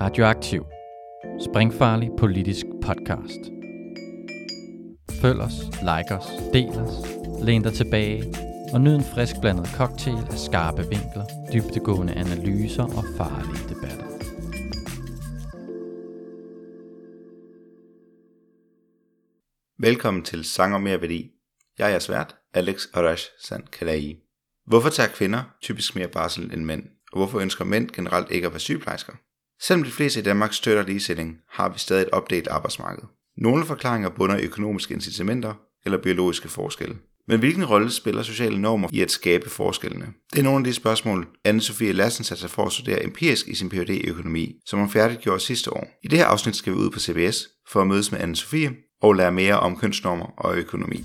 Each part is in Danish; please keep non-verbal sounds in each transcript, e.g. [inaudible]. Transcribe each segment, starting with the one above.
Radioaktiv. Springfarlig politisk podcast. Følg os, like os, del os, læn dig tilbage og nyd en frisk blandet cocktail af skarpe vinkler, dybtegående analyser og farlige debatter. Velkommen til Sang og Mere Værdi. Jeg er jeres vært, Alex Arash Sand Kalai. Hvorfor tager kvinder typisk mere barsel end mænd? Og hvorfor ønsker mænd generelt ikke at være sygeplejersker? Selvom de fleste i Danmark støtter ligestilling, har vi stadig et opdelt arbejdsmarked. Nogle forklaringer bunder i økonomiske incitamenter eller biologiske forskelle. Men hvilken rolle spiller sociale normer i at skabe forskellene? Det er nogle af de spørgsmål, Anne-Sophie Lassen satte sig for at studere empirisk i sin Ph.D. i økonomi, som hun færdiggjorde sidste år. I det her afsnit skal vi ud på CBS for at mødes med Anne-Sophie og lære mere om kønsnormer og økonomi.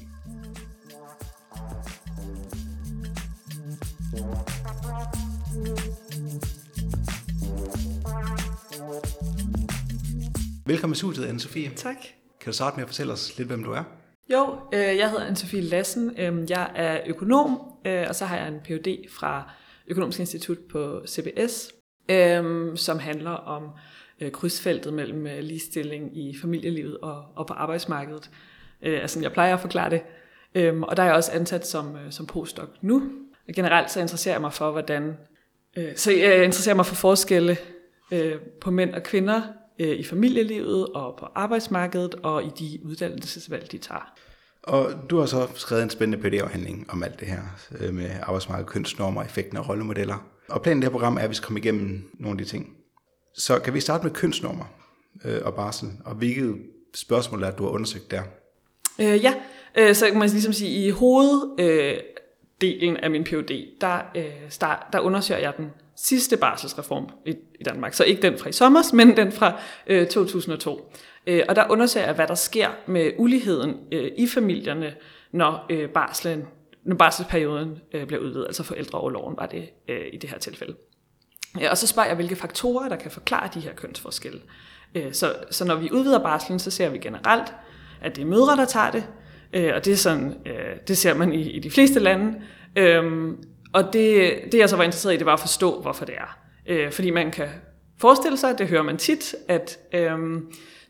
Velkommen i studiet, Anne-Sophie. Tak. Kan du starte med at fortælle os lidt, hvem du er? Jo, øh, jeg hedder Anne-Sophie Lassen. Øh, jeg er økonom, øh, og så har jeg en Ph.D. fra Økonomisk Institut på CBS, øh, som handler om øh, krydsfeltet mellem øh, ligestilling i familielivet og, og på arbejdsmarkedet. Øh, altså, jeg plejer at forklare det. Øh, og der er jeg også ansat som, øh, som postdoc nu. Og generelt så interesserer jeg mig for, hvordan... Øh, så jeg interesserer mig for forskelle øh, på mænd og kvinder øh, i familielivet og på arbejdsmarkedet og i de uddannelsesvalg, de tager. Og du har så skrevet en spændende PD-afhandling om alt det her øh, med arbejdsmarked, kønsnormer, effekten og rollemodeller. Og planen i det her program er, at vi skal komme igennem nogle af de ting. Så kan vi starte med kønsnormer øh, og barsel, og hvilket spørgsmål er, du har undersøgt der? Øh, ja, øh, så kan man ligesom sige, i hoveddelen øh, af min PhD, der, øh, start, der undersøger jeg den sidste barselsreform i, i Danmark. Så ikke den fra i sommer, men den fra øh, 2002. Øh, og der undersøger jeg, hvad der sker med uligheden øh, i familierne, når øh, barslen når barselsperioden øh, bliver udvidet, altså forældreoverloven var det øh, i det her tilfælde. Ja, og så spørger jeg, hvilke faktorer, der kan forklare de her kønsforskelle. Øh, så, så når vi udvider barslen, så ser vi generelt, at det er mødre, der tager det, øh, og det, er sådan, øh, det ser man i, i de fleste lande. Øh, og det, det jeg så var interesseret i, det var at forstå, hvorfor det er. Øh, fordi man kan forestille sig, det hører man tit, at øh,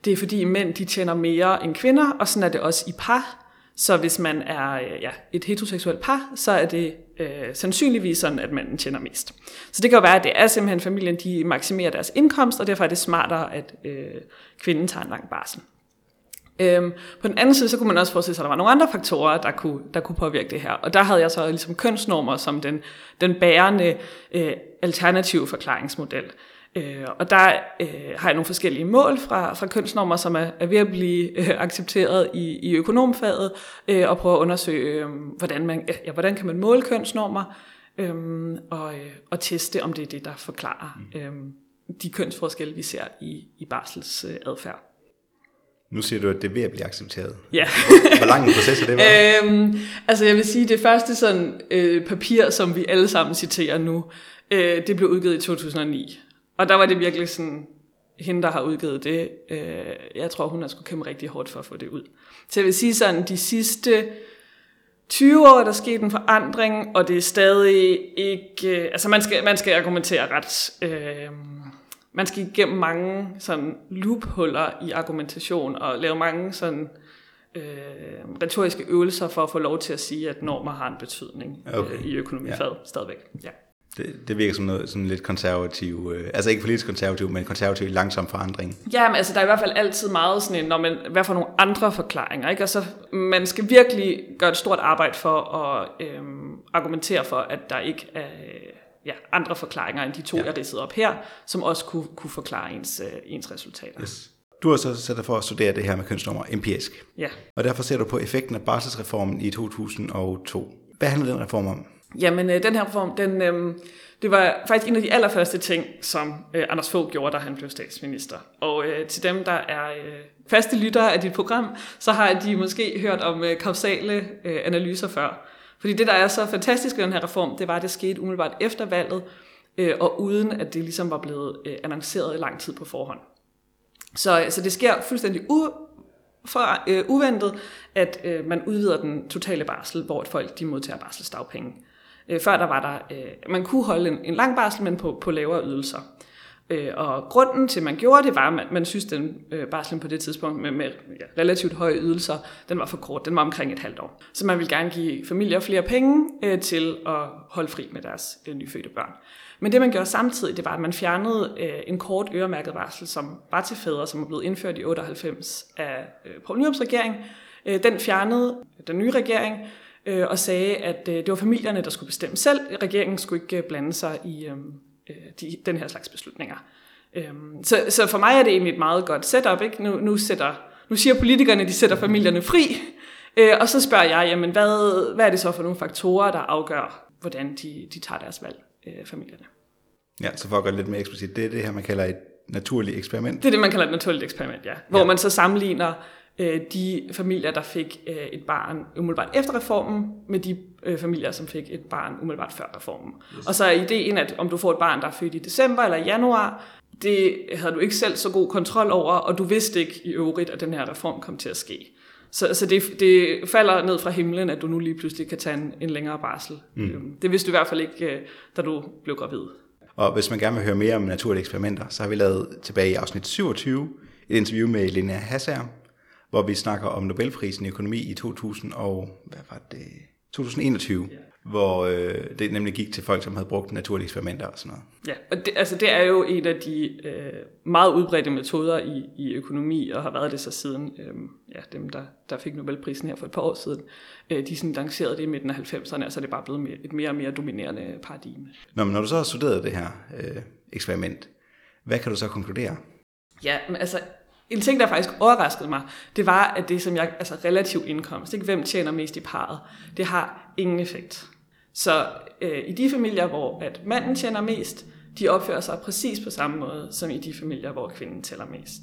det er fordi mænd de tjener mere end kvinder, og sådan er det også i par. Så hvis man er øh, ja, et heteroseksuelt par, så er det øh, sandsynligvis sådan, at manden tjener mest. Så det kan jo være, at det er simpelthen familien, de maksimerer deres indkomst, og derfor er det smartere, at øh, kvinden tager en lang barsel. Øhm, på den anden side, så kunne man også forestille sig, at der var nogle andre faktorer, der kunne, der kunne påvirke det her. Og der havde jeg så ligesom kønsnormer som den, den bærende øh, alternative forklaringsmodel. Øh, og der øh, har jeg nogle forskellige mål fra, fra kønsnormer, som er, er ved at blive øh, accepteret i, i økonomfaget, øh, og prøve at undersøge, øh, hvordan, man, ja, hvordan kan man måle kønsnormer, øh, og, øh, og teste, om det er det, der forklarer øh, de kønsforskelle, vi ser i, i barselsadfærd. Nu siger du, at det er ved at blive accepteret. Ja. Hvor lang en proces er det var? øhm, altså jeg vil sige, det første sådan, øh, papir, som vi alle sammen citerer nu, øh, det blev udgivet i 2009. Og der var det virkelig sådan, hende, der har udgivet det, øh, jeg tror, hun har skulle kæmpe rigtig hårdt for at få det ud. Så jeg vil sige sådan, de sidste 20 år er der sket en forandring, og det er stadig ikke... Øh, altså man skal, man skal argumentere ret... Øh, man skal igennem mange sådan loophuller i argumentation og lave mange sådan øh, retoriske øvelser for at få lov til at sige, at normer har en betydning okay. øh, i økonomifaget ja. stadigvæk. Ja. Det, det virker som noget sådan lidt konservativ, øh, altså ikke politisk konservativ, men konservativ langsom forandring. Ja, men altså der er i hvert fald altid meget sådan en, når man, hvad for nogle andre forklaringer, ikke? Altså man skal virkelig gøre et stort arbejde for at øh, argumentere for, at der ikke er ja, andre forklaringer end de to, ja. jeg ridsede op her, som også kunne, kunne forklare ens, øh, ens resultater. Yes. Du har så sat dig for at studere det her med kønsnummer empirisk. Ja. Og derfor ser du på effekten af barselsreformen i 2002. Hvad handler den reform om? Jamen, øh, den her reform, den, øh, det var faktisk en af de allerførste ting, som øh, Anders Fogh gjorde, da han blev statsminister. Og øh, til dem, der er øh, faste lyttere af dit program, så har de måske hørt om øh, kausale øh, analyser før. Fordi det, der er så fantastisk ved den her reform, det var, at det skete umiddelbart efter valget, øh, og uden at det ligesom var blevet øh, annonceret i lang tid på forhånd. Så, øh, så det sker fuldstændig u, for, øh, uventet, at øh, man udvider den totale barsel, hvor folk de modtager barselsdagpenge. Øh, før der var der, øh, man kunne holde en, en lang barsel, men på, på lavere ydelser. Øh, og grunden til, at man gjorde det, var, at man, man synes, den øh, barslen på det tidspunkt med, med ja, relativt høje ydelser, den var for kort. Den var omkring et halvt år. Så man ville gerne give familier flere penge øh, til at holde fri med deres øh, nyfødte børn. Men det, man gjorde samtidig, det var, at man fjernede øh, en kort øremærket varsel, som var til fædre, som er blevet indført i 98 af øh, Poul Nyrups regering. Øh, den fjernede den nye regering, øh, og sagde, at øh, det var familierne, der skulle bestemme selv. Regeringen skulle ikke øh, blande sig i øh, øh, de, den her slags beslutninger. Øh, så, så for mig er det egentlig et meget godt setup. Ikke? Nu, nu, sætter, nu siger politikerne, at de sætter familierne fri, øh, og så spørger jeg, jamen, hvad, hvad er det så for nogle faktorer, der afgør, hvordan de, de tager deres valg, øh, familierne? Ja, så for at gøre det lidt mere eksplicit, det er det her, man kalder et naturligt eksperiment. Det er det, man kalder et naturligt eksperiment, ja. Hvor ja. man så sammenligner øh, de familier, der fik øh, et barn umiddelbart efter reformen, med de øh, familier, som fik et barn umiddelbart før reformen. Yes. Og så er ideen, at om du får et barn, der er født i december eller januar, det havde du ikke selv så god kontrol over, og du vidste ikke i øvrigt, at den her reform kom til at ske. Så, så det, det falder ned fra himlen, at du nu lige pludselig kan tage en, en længere barsel. Mm. Øhm, det vidste du i hvert fald ikke, øh, da du blev gravid. Og hvis man gerne vil høre mere om naturlige eksperimenter, så har vi lavet tilbage i afsnit 27 et interview med Linnea Hasser, hvor vi snakker om Nobelprisen i økonomi i 2000 og, hvad var det, 2021, yeah. hvor øh, det nemlig gik til folk, som havde brugt naturlige eksperimenter og sådan noget. Ja, og det, altså det er jo en af de øh, meget udbredte metoder i, i økonomi, og har været det så siden øh, ja, dem, der, der fik Nobelprisen her for et par år siden. Øh, de sådan lancerede det i midten af 90'erne, så er det bare blevet et mere og mere dominerende paradigme. Nå, men når du så har studeret det her øh, eksperiment, hvad kan du så konkludere? Ja, men altså en ting, der faktisk overraskede mig, det var, at det som jeg, altså relativ indkomst, ikke hvem tjener mest i parret, det har ingen effekt. Så øh, i de familier, hvor at manden tjener mest, de opfører sig præcis på samme måde, som i de familier, hvor kvinden tæller mest.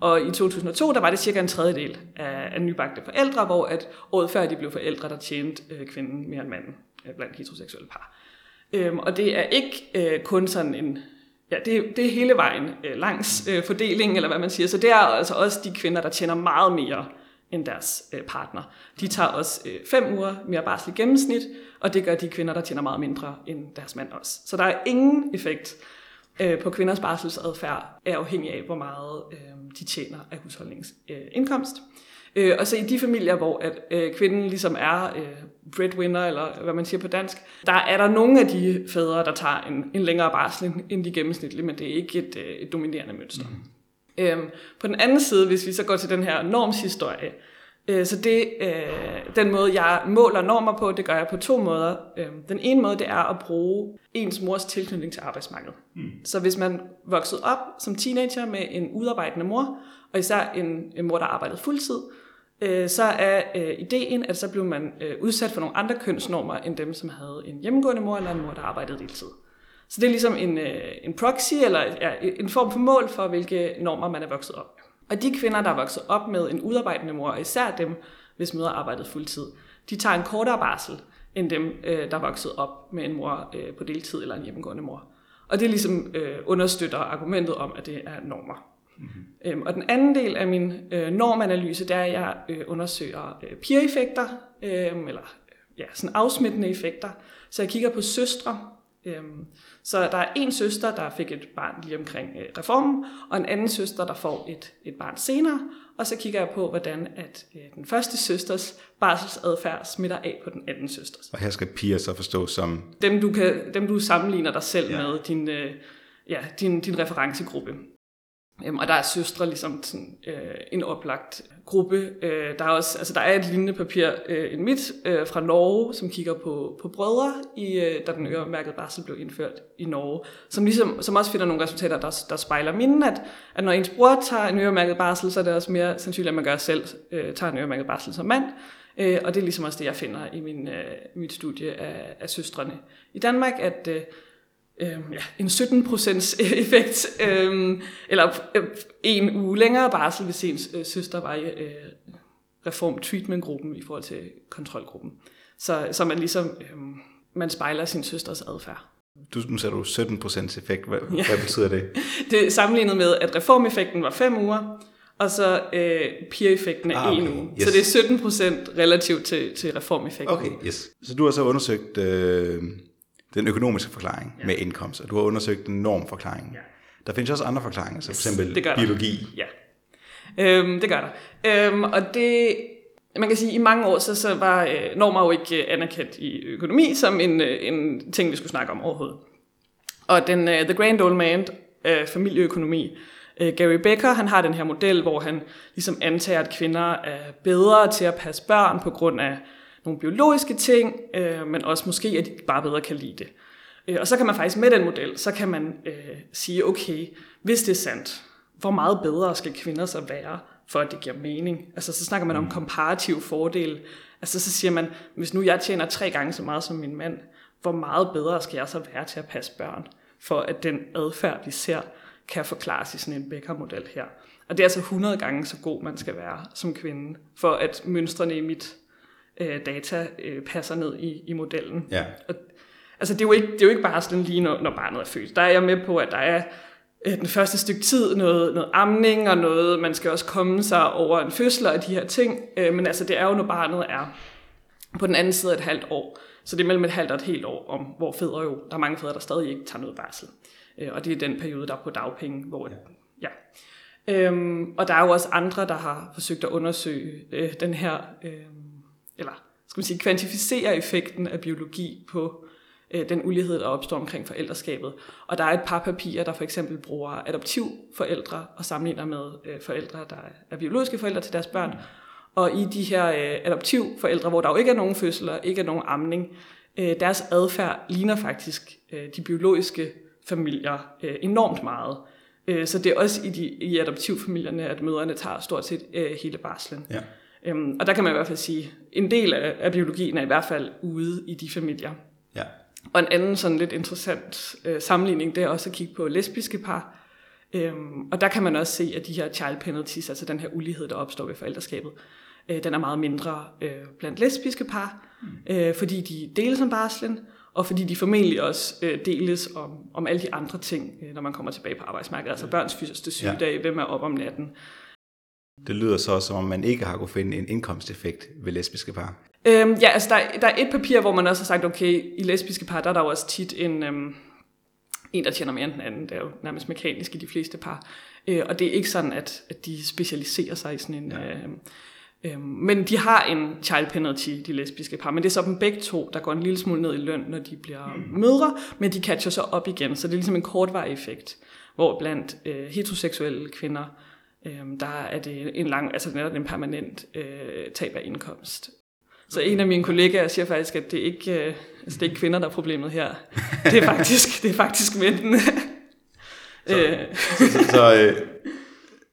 Og i 2002, der var det cirka en tredjedel af, af nybagte forældre, hvor at året før de blev forældre, der tjente øh, kvinden mere end manden øh, blandt heteroseksuelle par. Øhm, og det er ikke øh, kun sådan en Ja, det, det er hele vejen øh, langs øh, fordelingen, eller hvad man siger. Så det er altså også de kvinder, der tjener meget mere end deres øh, partner. De tager også øh, fem uger mere barsel i gennemsnit, og det gør de kvinder, der tjener meget mindre end deres mand også. Så der er ingen effekt øh, på kvinders barselsadfærd, er afhængig af, hvor meget øh, de tjener af husholdningens øh, indkomst. Øh, og så i de familier, hvor at, øh, kvinden ligesom er øh, breadwinner, eller hvad man siger på dansk, der er der nogle af de fædre, der tager en, en længere barsel end de gennemsnitlige, men det er ikke et, øh, et dominerende mønster. Mm. Øhm, på den anden side, hvis vi så går til den her normshistorie, øh, så det, øh, den måde, jeg måler normer på, det gør jeg på to måder. Øh, den ene måde, det er at bruge ens mors tilknytning til arbejdsmarkedet. Mm. Så hvis man voksede op som teenager med en udarbejdende mor, og især en, en mor, der arbejdede fuldtid, øh, Øh, så er øh, ideen, at så blev man øh, udsat for nogle andre kønsnormer, end dem, som havde en hjemmegående mor eller en mor, der arbejdede deltid. Så det er ligesom en, øh, en proxy, eller ja, en form for mål for, hvilke normer man er vokset op Og de kvinder, der er vokset op med en udarbejdende mor, og især dem, hvis møder arbejdede fuldtid, de tager en kortere barsel, end dem, øh, der er vokset op med en mor øh, på deltid eller en hjemmegående mor. Og det ligesom øh, understøtter argumentet om, at det er normer. Mm-hmm. Øhm, og den anden del af min øh, normanalyse, der er, at jeg øh, undersøger øh, peer-effekter, øh, eller ja, sådan afsmittende effekter. Så jeg kigger på søstre. Øh, så der er en søster, der fik et barn lige omkring øh, reformen, og en anden søster, der får et, et barn senere. Og så kigger jeg på, hvordan at øh, den første søsters barselsadfærd smitter af på den anden søsters. Og her skal piger så forstå som... Dem du, kan, dem, du sammenligner dig selv ja. med, din, øh, ja, din, din referencegruppe. Øhm, og der er søstre ligesom sådan, øh, en oplagt øh, gruppe. Øh, der, er også, altså, der er et lignende papir øh, end mit øh, fra Norge, som kigger på, på brødre, i, øh, da den øremærkede barsel blev indført i Norge, som, ligesom, som også finder nogle resultater, der, der spejler mine, at, at når ens bror tager en øremærket barsel, så er det også mere sandsynligt, at man gør selv øh, tager en øremærket barsel som mand. Øh, og det er ligesom også det, jeg finder i min, øh, mit studie af, af søstrene i Danmark, at øh, øh, ja, en 17% effekt, øh, eller øh, en uge længere barsel, hvis ens øh, søster var i øh, reform treatment-gruppen i forhold til kontrolgruppen. Så, så man ligesom, øh, man spejler sin søsters adfærd. Du, nu sagde du 17% effekt. Hvad, ja. hvad betyder det? [laughs] det er sammenlignet med, at reformeffekten var 5 uger, og så øh, peer-effekten er ah, okay. en uge. Yes. Så det er 17% relativt til, til reformeffekten. Okay, yes. Så du har så undersøgt øh, den økonomiske forklaring ja. med indkomst, og du har undersøgt den normforklaring. Ja. Der findes også andre forklaringer, som for eksempel der. biologi. Ja, øhm, det gør der. Øhm, og det, man kan sige, i mange år så, så var øh, normer jo ikke øh, anerkendt i økonomi som en, øh, en ting, vi skulle snakke om overhovedet. Og den, uh, The Grand Old Man af familieøkonomi, uh, Gary Becker, han har den her model, hvor han ligesom antager, at kvinder er bedre til at passe børn på grund af nogle biologiske ting, uh, men også måske, at de bare bedre kan lide det. Uh, og så kan man faktisk med den model, så kan man uh, sige, okay, hvis det er sandt, hvor meget bedre skal kvinder så være, for at det giver mening? Altså så snakker man om komparativ fordel. Altså så siger man, hvis nu jeg tjener tre gange så meget som min mand, hvor meget bedre skal jeg så være til at passe børn? for at den adfærd, vi ser, kan forklares i sådan en Becker-model her. Og det er altså 100 gange så god, man skal være som kvinde, for at mønstrene i mit øh, data øh, passer ned i, i modellen. Ja. Og, altså det er, jo ikke, det er jo ikke bare sådan lige, når, når barnet er født. Der er jeg med på, at der er øh, den første stykke tid noget, noget amning og noget, man skal også komme sig over en fødsel og de her ting. Øh, men altså det er jo, når barnet er på den anden side af et halvt år. Så det er mellem et halvt og et helt år, om, hvor fædre jo, der er mange fædre, der stadig ikke tager noget barsel. Øh, og det er den periode, der er på dagpenge, hvor... Ja. Øhm, og der er jo også andre, der har forsøgt at undersøge øh, den her, øh, eller skal man sige, kvantificere effekten af biologi på øh, den ulighed, der opstår omkring forældreskabet. Og der er et par papirer, der for eksempel bruger adoptivforældre og sammenligner med øh, forældre, der er biologiske forældre til deres børn, og i de her øh, adoptivforældre, hvor der jo ikke er nogen fødsler, ikke er nogen amning, øh, deres adfærd ligner faktisk øh, de biologiske familier øh, enormt meget. Øh, så det er også i, de, i adoptivfamilierne, at mødrene tager stort set øh, hele barslen. Ja. Øhm, og der kan man i hvert fald sige, en del af, af biologien er i hvert fald ude i de familier. Ja. Og en anden sådan lidt interessant øh, sammenligning, det er også at kigge på lesbiske par. Øhm, og der kan man også se, at de her child penalties, altså den her ulighed, der opstår ved forældreskabet, øh, den er meget mindre øh, blandt lesbiske par, mm. øh, fordi de deles om barslen, og fordi de formentlig også øh, deles om, om alle de andre ting, øh, når man kommer tilbage på arbejdsmarkedet, altså børns første sygdag, ja. hvem er op om natten. Det lyder så, som om man ikke har kunne finde en indkomsteffekt ved lesbiske par. Øhm, ja, altså der, der er et papir, hvor man også har sagt, okay, i lesbiske par, der er der jo også tit en, øhm, en, der tjener mere end den anden. Det er jo nærmest mekanisk i de fleste par. Øh, og det er ikke sådan, at, at de specialiserer sig i sådan en... Ja. Øh, øh, men de har en child penalty, de lesbiske par. Men det er så dem begge to, der går en lille smule ned i løn, når de bliver mm. mødre. Men de catcher så op igen, så det er ligesom en kortvarig effekt. Hvor blandt øh, heteroseksuelle kvinder, øh, der er det en lang, altså netop en permanent øh, tab af indkomst. Så en af mine kollegaer siger faktisk, at det ikke øh, altså det er ikke kvinder, der er problemet her. Det er faktisk, det er faktisk mændene. så, så, så, så, øh,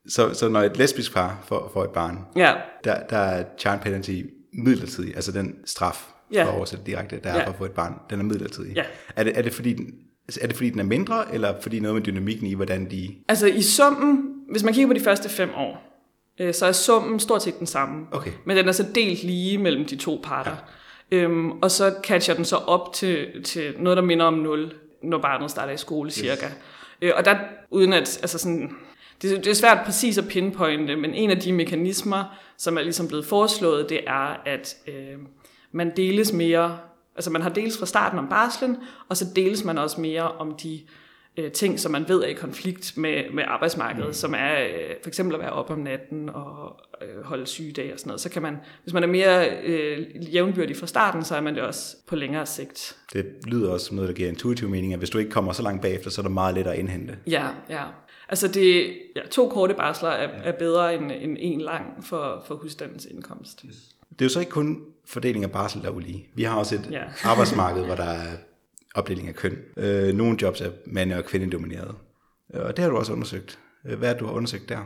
så, så når et lesbisk par får, får et barn, ja. der, der er child penalty midlertidig, altså den straf, ja. for at oversætte direkte, der er ja. for at få et barn, den er midlertidig. Ja. Er, det, er, det fordi, den, er det fordi, den er mindre, eller fordi noget med dynamikken i, hvordan de... Altså i summen, hvis man kigger på de første fem år, øh, så er summen stort set den samme. Okay. Men den er så delt lige mellem de to parter. Ja. Øhm, og så catcher den så op til, til noget, der minder om 0, når barnet starter i skole cirka. Yes. Øh, og der, uden at, altså sådan, det, det er svært præcis at pinpointe, men en af de mekanismer, som er ligesom blevet foreslået, det er, at øh, man deles mere, altså man har deles fra starten om barslen, og så deles man også mere om de øh, ting, som man ved er i konflikt med, med arbejdsmarkedet, mm. som er øh, for eksempel at være op om natten og øh, holde sygedag og sådan noget. Så kan man, hvis man er mere øh, jævnbyrdig fra starten, så er man det også på længere sigt. Det lyder også som noget, der giver intuitiv mening, at hvis du ikke kommer så langt bagefter, så er det meget lettere at indhente. Ja, ja. Altså det, ja, to korte barsler er, er bedre end, end en lang for, for husstandens indkomst. Yes. Det er jo så ikke kun fordeling af barsel, der er ulige. Vi har også et ja. arbejdsmarked, hvor der er opdeling af køn. Øh, nogle jobs er mand- og kvindedomineret. Og det har du også undersøgt. Øh, hvad er du har undersøgt der?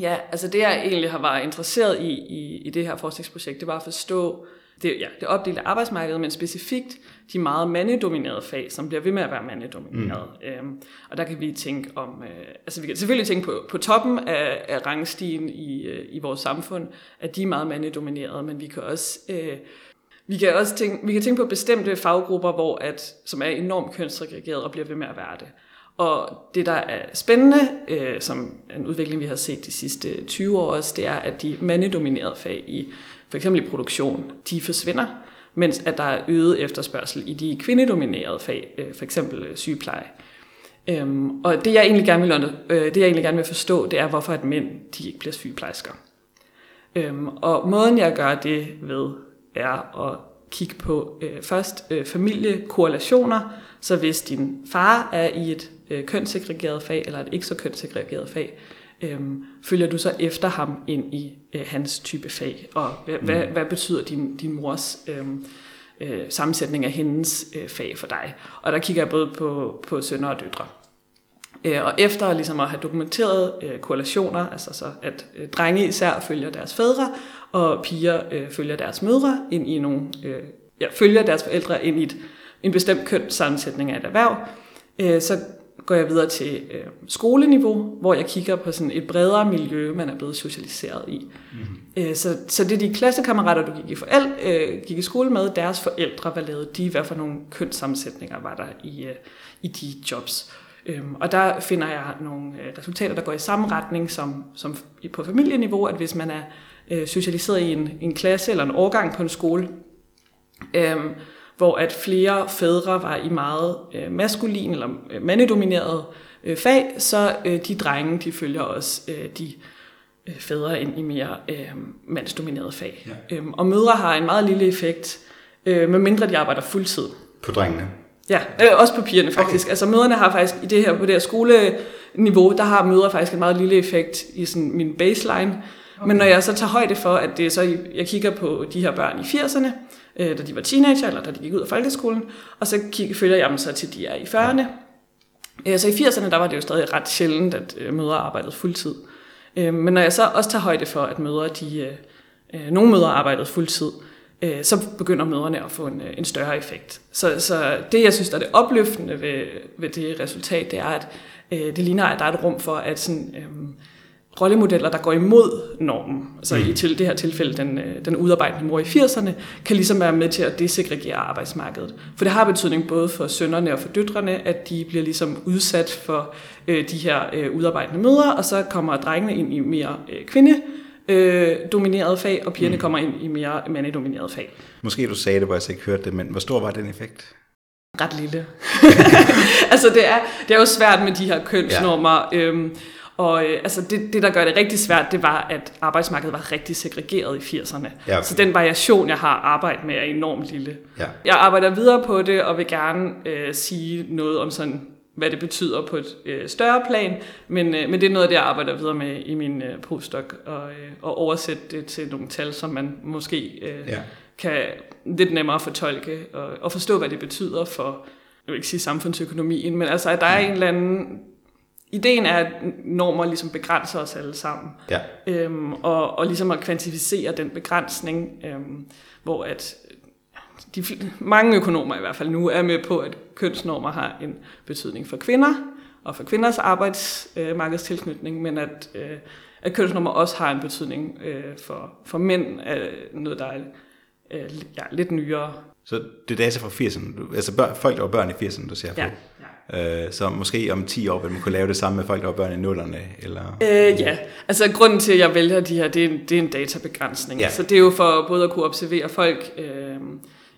Ja, altså det jeg egentlig har været interesseret i, i, i det her forskningsprojekt, det var at forstå det, ja, det opdelte arbejdsmarked, men specifikt de meget mandedominerede fag, som bliver ved med at være mandedomineret. Mm. Øhm, og der kan vi tænke om, øh, altså vi kan selvfølgelig tænke på, på toppen af, af rangstigen i, øh, i vores samfund, at de er meget mandedominerede, men vi kan også... Øh, vi kan også tænke, vi kan tænke på bestemte faggrupper, hvor at, som er enormt kønssegregeret og bliver ved med at være det. Og det, der er spændende, øh, som en udvikling, vi har set de sidste 20 år også, det er, at de mandedominerede fag i for eksempel i produktion, de forsvinder, mens at der er øget efterspørgsel i de kvindedominerede fag, øh, for eksempel øh, sygepleje. Øhm, og det jeg, egentlig gerne vil, under, øh, det jeg egentlig gerne vil forstå, det er, hvorfor at mænd de ikke bliver sygeplejersker. Øhm, og måden jeg gør det ved, er at kigge på øh, først øh, familiekorrelationer, så hvis din far er i et øh, kønssegregeret fag, eller et ikke så kønssegregeret fag, øh, følger du så efter ham ind i øh, hans type fag, og hvad, mm. hvad, hvad betyder din, din mors øh, øh, sammensætning af hendes øh, fag for dig? Og der kigger jeg både på, på sønner og døtre. Øh, og efter ligesom at have dokumenteret øh, korrelationer, altså så at øh, drenge især følger deres fædre, og piger øh, følger deres mødre ind i nogle, øh, ja, følger deres forældre ind i et, en bestemt kønssammensætning af et erhverv, øh, så går jeg videre til øh, skoleniveau, hvor jeg kigger på sådan et bredere miljø, man er blevet socialiseret i. Mm. Øh, så, så det er de klassekammerater, du gik i, forældre, øh, gik i skole med, deres forældre, hvad lavede de, hvad for nogle kønssammensætninger var der i, øh, i de jobs. Øhm, og der finder jeg nogle øh, resultater, der går i samme retning som, som på familieniveau, at hvis man er øh, socialiseret i en, en klasse eller en årgang på en skole, øh, hvor at flere fædre var i meget øh, maskulin eller øh, mandedomineret øh, fag, så øh, de drenge, de følger også øh, de øh, fædre ind i mere øh, mandsdominerede fag. Ja. Øhm, og mødre har en meget lille effekt, øh, medmindre de arbejder fuldtid. På drengene? Ja, øh, også på pigerne faktisk. Okay. Altså møderne har faktisk i det her, på det her skoleniveau, der har mødre faktisk en meget lille effekt i sådan min baseline. Okay. Men når jeg så tager højde for, at det er så, jeg kigger på de her børn i 80'erne, øh, da de var teenager, eller da de gik ud af folkeskolen, og så kigger, følger jeg dem så til, de er i 40'erne. Ja. Øh, så i 80'erne, der var det jo stadig ret sjældent, at øh, mødre arbejdede fuldtid. Øh, men når jeg så også tager højde for, at mødre, de, øh, øh nogle mødre arbejdede fuldtid, øh, så begynder mødrene at få en, øh, en større effekt. Så, så det, jeg synes, der er det opløftende ved, ved det resultat, det er, at øh, det ligner, at der er et rum for, at sådan, øh, rollemodeller, der går imod normen, altså mm. i til det her tilfælde den, øh, den udarbejdende mor i 80'erne, kan ligesom være med til at desegregere arbejdsmarkedet. For det har betydning både for sønnerne og for døtrene, at de bliver ligesom udsat for øh, de her øh, udarbejdende mødre, og så kommer drengene ind i mere øh, kvinde øh, domineret fag, og pigerne mm. kommer ind i mere mandedomineret fag. Måske du sagde det, hvor jeg så ikke hørte det, men hvor stor var den effekt? Ret lille. [laughs] altså det er, det er jo svært med de her kønsnormer, ja. øhm, og øh, altså det, det, der gør det rigtig svært, det var, at arbejdsmarkedet var rigtig segregeret i 80'erne. Ja, okay. Så den variation, jeg har arbejdet med, er enormt lille. Ja. Jeg arbejder videre på det, og vil gerne øh, sige noget om sådan hvad det betyder på et øh, større plan, men, øh, men det er noget, det jeg arbejder videre med i min øh, postdoc, og, øh, og oversætte det til nogle tal, som man måske øh, ja. kan lidt nemmere fortolke, og, og forstå, hvad det betyder for, jeg vil ikke sige samfundsøkonomien, men altså, at der er en eller anden Ideen er, at normer ligesom begrænser os alle sammen. Ja. Øhm, og, og ligesom at kvantificere den begrænsning, øhm, hvor at de, mange økonomer i hvert fald nu er med på, at kønsnormer har en betydning for kvinder og for kvinders arbejdsmarkedstilknytning, øh, men at, øh, at kønsnormer også har en betydning øh, for, for mænd, er noget, der er øh, ja, lidt nyere. Så det er data fra 80'erne, altså børn, folk, der var børn i 80'erne, du ser på? Ja. Øh, så måske om 10 år vil man kunne lave det samme med folk, der var børn i nullerne? Eller? Øh, ja, altså grunden til, at jeg vælger de her, det er en, det er en databegrænsning. Ja. Så det er jo for både at kunne observere folk, øh,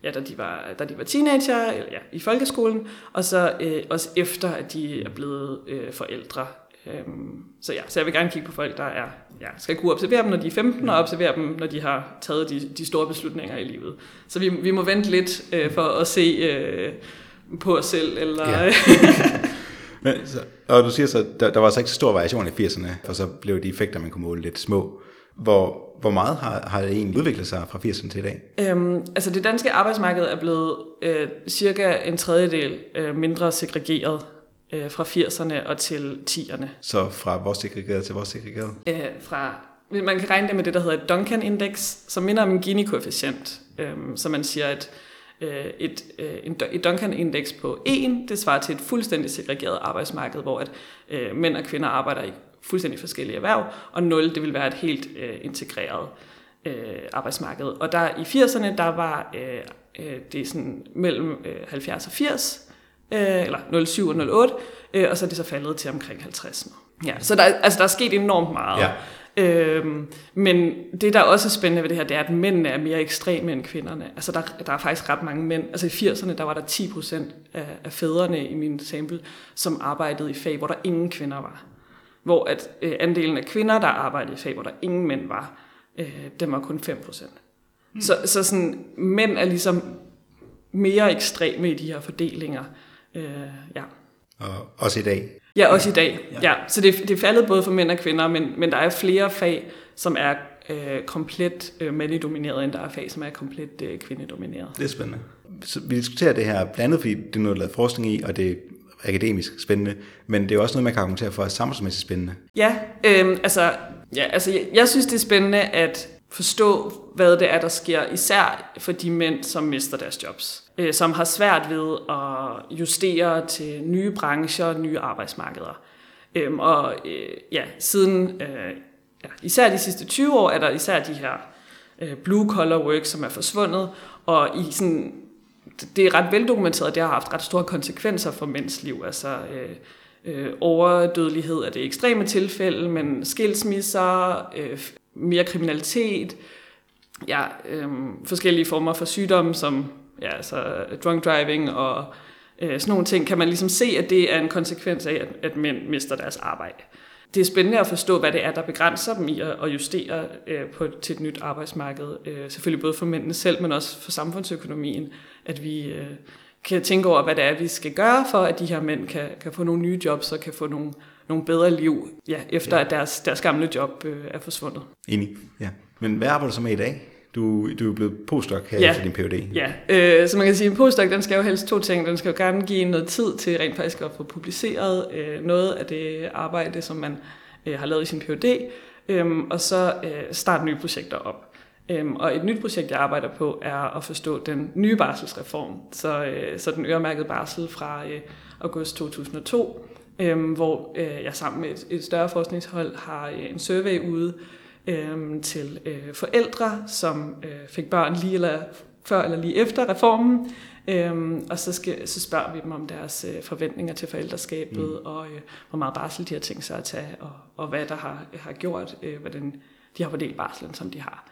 ja, da, de var, da de var teenager eller, ja, i folkeskolen, og så øh, også efter, at de er blevet øh, forældre. Øhm, så ja, så jeg vil gerne kigge på folk, der er, ja, skal kunne observere dem, når de er 15, og observere dem, når de har taget de, de store beslutninger i livet. Så vi, vi må vente lidt øh, for at se øh, på os selv. Eller ja. [laughs] Men, så, og du siger så, der, der var så ikke så stor variation i 80'erne, og så blev de effekter, man kunne måle, lidt små. Hvor, hvor meget har, har det egentlig udviklet sig fra 80'erne til i dag? Øhm, altså det danske arbejdsmarked er blevet øh, cirka en tredjedel øh, mindre segregeret øh, fra 80'erne og til 10'erne. Så fra hvor segregeret til hvor segregeret? Øh, fra, man kan regne det med det, der hedder et Duncan-index, som minder om en Gini-koefficient. Øh, så man siger, at øh, et, øh, et Duncan-indeks på 1, det svarer til et fuldstændig segregeret arbejdsmarked, hvor at øh, mænd og kvinder arbejder i fuldstændig forskellige erhverv, og 0, det vil være et helt øh, integreret øh, arbejdsmarked. Og der i 80'erne, der var øh, øh, det sådan mellem øh, 70 og 80, øh, eller 07 og 08, øh, og så er det så faldet til omkring 50 nu. Ja, så der, altså, der er sket enormt meget. Ja. Øhm, men det, der også er spændende ved det her, det er, at mændene er mere ekstreme end kvinderne. Altså, der, der er faktisk ret mange mænd. Altså, i 80'erne, der var der 10 procent af, af fædrene i min sample, som arbejdede i fag, hvor der ingen kvinder var. Hvor at øh, andelen af kvinder, der arbejdede i fag, hvor der ingen mænd var, øh, den var kun 5 procent. Mm. Så, så sådan, mænd er ligesom mere ekstreme i de her fordelinger. Øh, ja. Og også i dag. Ja, også i dag. Ja. ja. Så det, det er faldet både for mænd og kvinder, men, men der er flere fag, som er øh, komplet øh, mandedomineret, end der er fag, som er komplet øh, kvindedomineret. Det er spændende. Så vi diskuterer det her blandt andet, fordi det er noget, der er lavet forskning i, og det akademisk spændende, men det er også noget, man kan argumentere for er samfundsmæssigt spændende. Ja, øh, altså, ja, altså jeg, jeg synes, det er spændende at forstå, hvad det er, der sker, især for de mænd, som mister deres jobs øh, som har svært ved at justere til nye brancher, nye arbejdsmarkeder. Øhm, og øh, ja, siden øh, ja, især de sidste 20 år er der især de her øh, blue collar work, som er forsvundet, og i sådan, det er ret veldokumenteret, at det har haft ret store konsekvenser for mænds liv. Altså øh, øh, overdødelighed er det ekstreme tilfælde, men skilsmisser, øh, mere kriminalitet, ja, øh, forskellige former for sygdomme, som ja, altså drunk driving og øh, sådan nogle ting, kan man ligesom se, at det er en konsekvens af, at, at mænd mister deres arbejde. Det er spændende at forstå, hvad det er, der begrænser dem i at, justere øh, på, til et nyt arbejdsmarked. Øh, selvfølgelig både for mændene selv, men også for samfundsøkonomien. At vi øh, kan tænke over, hvad det er, vi skal gøre for, at de her mænd kan, kan få nogle nye jobs og kan få nogle, nogle bedre liv, ja, efter ja. at deres, deres gamle job øh, er forsvundet. Enig, ja. Men hvad arbejder du så med i dag? Du, du er blevet postdoc her ja. for din PhD. Ja, øh, så man kan sige, at en postdoc den skal jo helst to ting. Den skal jo gerne give noget tid til rent faktisk at få publiceret øh, noget af det arbejde, som man øh, har lavet i sin PhD, øh, og så øh, starte nye projekter op. Øhm, og et nyt projekt, jeg arbejder på, er at forstå den nye barselsreform. Så, øh, så den øremærkede barsel fra øh, august 2002, øh, hvor øh, jeg sammen med et, et større forskningshold har øh, en survey ude, øh, til øh, forældre, som øh, fik børn lige eller før eller lige efter reformen. Øhm, og så, skal, så spørger vi dem om deres øh, forventninger til forældreskabet, mm. og øh, hvor meget barsel de har tænkt sig at tage, og, og hvad der har, har gjort, øh, hvordan de har fordelt barselen, som de har.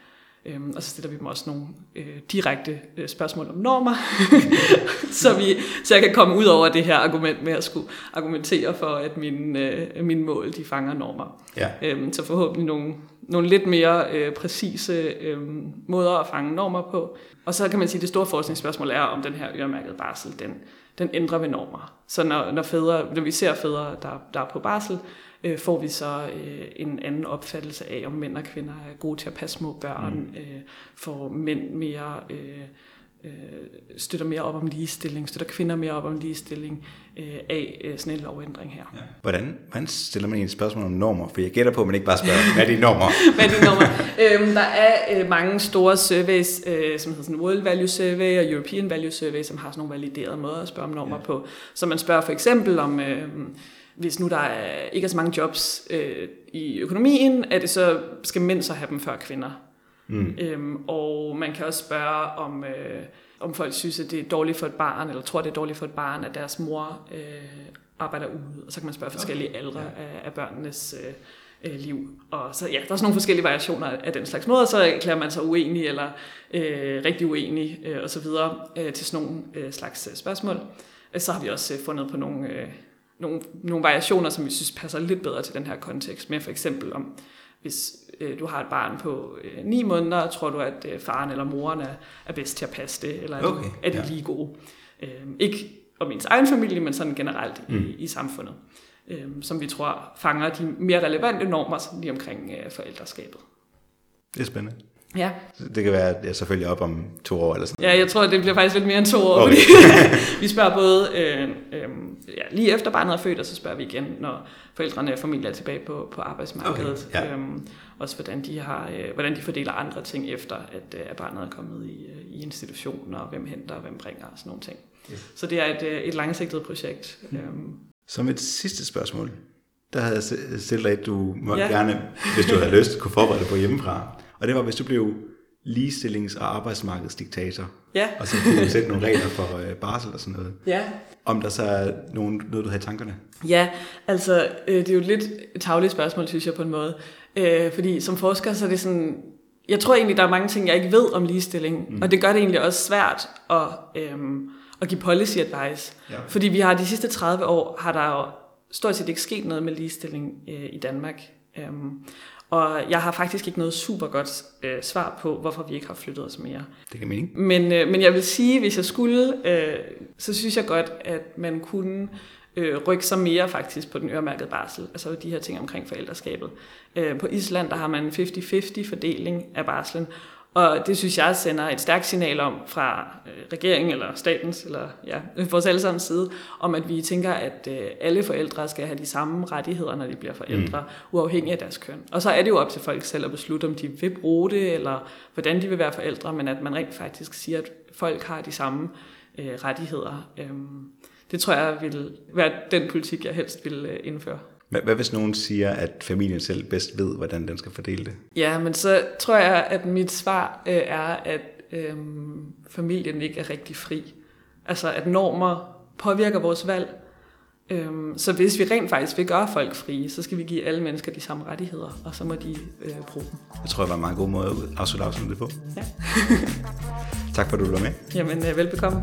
Øhm, og så stiller vi dem også nogle øh, direkte øh, spørgsmål om normer, [laughs] så, vi, så jeg kan komme ud over det her argument med at skulle argumentere for, at mine, øh, mine mål de fanger normer. Ja. Øhm, så forhåbentlig nogle, nogle lidt mere øh, præcise øh, måder at fange normer på. Og så kan man sige, at det store forskningsspørgsmål er, om den her øremærkede barsel, den, den ændrer ved normer. Så når, når, fædre, når vi ser fædre, der, der er på barsel, øh, får vi så øh, en anden opfattelse af, om mænd og kvinder er gode til at passe små børn, mm. øh, får mænd mere... Øh, øh, støtter mere op om ligestilling, støtter kvinder mere op om ligestilling øh, af øh, sådan en lovændring her. Ja. Hvordan, hvordan stiller man en spørgsmål om normer? For jeg gætter på, at man ikke bare spørger, hvad er de normer? [laughs] hvad er de normer? øhm, der er øh, mange store surveys, øh, som hedder sådan World Value Survey og European Value Survey, som har sådan nogle validerede måder at spørge om normer ja. på. Så man spørger for eksempel om... Øh, hvis nu der er, ikke er så mange jobs øh, i økonomien, er det så, skal mænd så have dem før kvinder? Mm. Øhm, og man kan også spørge om, øh, om folk synes, at det er dårligt for et barn, eller tror, det er dårligt for et barn, at deres mor øh, arbejder ude. Og så kan man spørge forskellige aldre af, af børnenes øh, øh, liv. Og så ja, der er sådan nogle forskellige variationer af den slags måder, så erklærer man sig uenig eller øh, rigtig uenig øh, og så videre øh, til sådan nogle øh, slags øh, spørgsmål. Så har vi også øh, fundet på nogle, øh, nogle, nogle variationer, som vi synes passer lidt bedre til den her kontekst, med for eksempel om, hvis øh, du har et barn på øh, 9 måneder, tror du, at øh, faren eller moren er, er bedst til at passe det, eller er, okay, er de ja. lige gode? Øh, ikke om ens egen familie, men sådan generelt mm. i, i samfundet, øh, som vi tror fanger de mere relevante normer lige omkring øh, forældreskabet. Det er spændende. Ja. Det kan være, at jeg selvfølgelig op om to år eller sådan Ja, jeg tror, det bliver faktisk lidt mere end to år, okay. fordi [laughs] vi spørger både øh, øh, ja, lige efter barnet er født, og så spørger vi igen, når forældrene og familien er tilbage på, på arbejdsmarkedet. Okay. Ja. Øh, også hvordan de, har, øh, hvordan de fordeler andre ting efter, at, øh, at barnet er kommet i, øh, i institutionen, og hvem henter og hvem bringer og sådan nogle ting. Yes. Så det er et, øh, et langsigtet projekt. Mm. Øhm. Som et sidste spørgsmål, der havde jeg stillet dig, at du må ja. gerne, hvis du havde lyst, kunne forberede dig på hjemmefra. Og det var, hvis du blev ligestillings- og arbejdsmarkedsdiktator. Ja. Og så kunne du sætte nogle regler for øh, barsel og sådan noget. Ja. Om der så er nogen, noget, du har i tankerne? Ja, altså øh, det er jo et lidt et tagligt spørgsmål, synes jeg på en måde. Øh, fordi som forsker, så er det sådan, jeg tror egentlig, der er mange ting, jeg ikke ved om ligestilling, mm. og det gør det egentlig også svært at, øhm, at give policy advice. Ja. Fordi vi har de sidste 30 år, har der jo stort set ikke sket noget med ligestilling øh, i Danmark. Øhm, og jeg har faktisk ikke noget super godt øh, svar på, hvorfor vi ikke har flyttet os mere. Det kan mening. Men, øh, men jeg vil sige, hvis jeg skulle, øh, så synes jeg godt, at man kunne øh, rykke sig mere faktisk på den øremærkede barsel. Altså de her ting omkring forældreskabet. Øh, på Island, der har man 50-50 fordeling af barslen. Og det synes jeg sender et stærkt signal om fra øh, regeringen eller statens, eller ja, vores allesammens side, om at vi tænker, at øh, alle forældre skal have de samme rettigheder, når de bliver forældre, mm. uafhængig af deres køn. Og så er det jo op til folk selv at beslutte, om de vil bruge det, eller hvordan de vil være forældre, men at man rent faktisk siger, at folk har de samme øh, rettigheder. Øhm, det tror jeg vil være den politik, jeg helst vil øh, indføre. Hvad, hvad hvis nogen siger, at familien selv bedst ved, hvordan den skal fordele det? Ja, men så tror jeg, at mit svar øh, er, at øh, familien ikke er rigtig fri. Altså at normer påvirker vores valg. Øh, så hvis vi rent faktisk vil gøre folk frie, så skal vi give alle mennesker de samme rettigheder, og så må de øh, bruge dem. Jeg tror, det var en meget god måde at afslutte afsnittet på. Ja. [laughs] tak for, at du var med. Jamen, øh, velbekomme.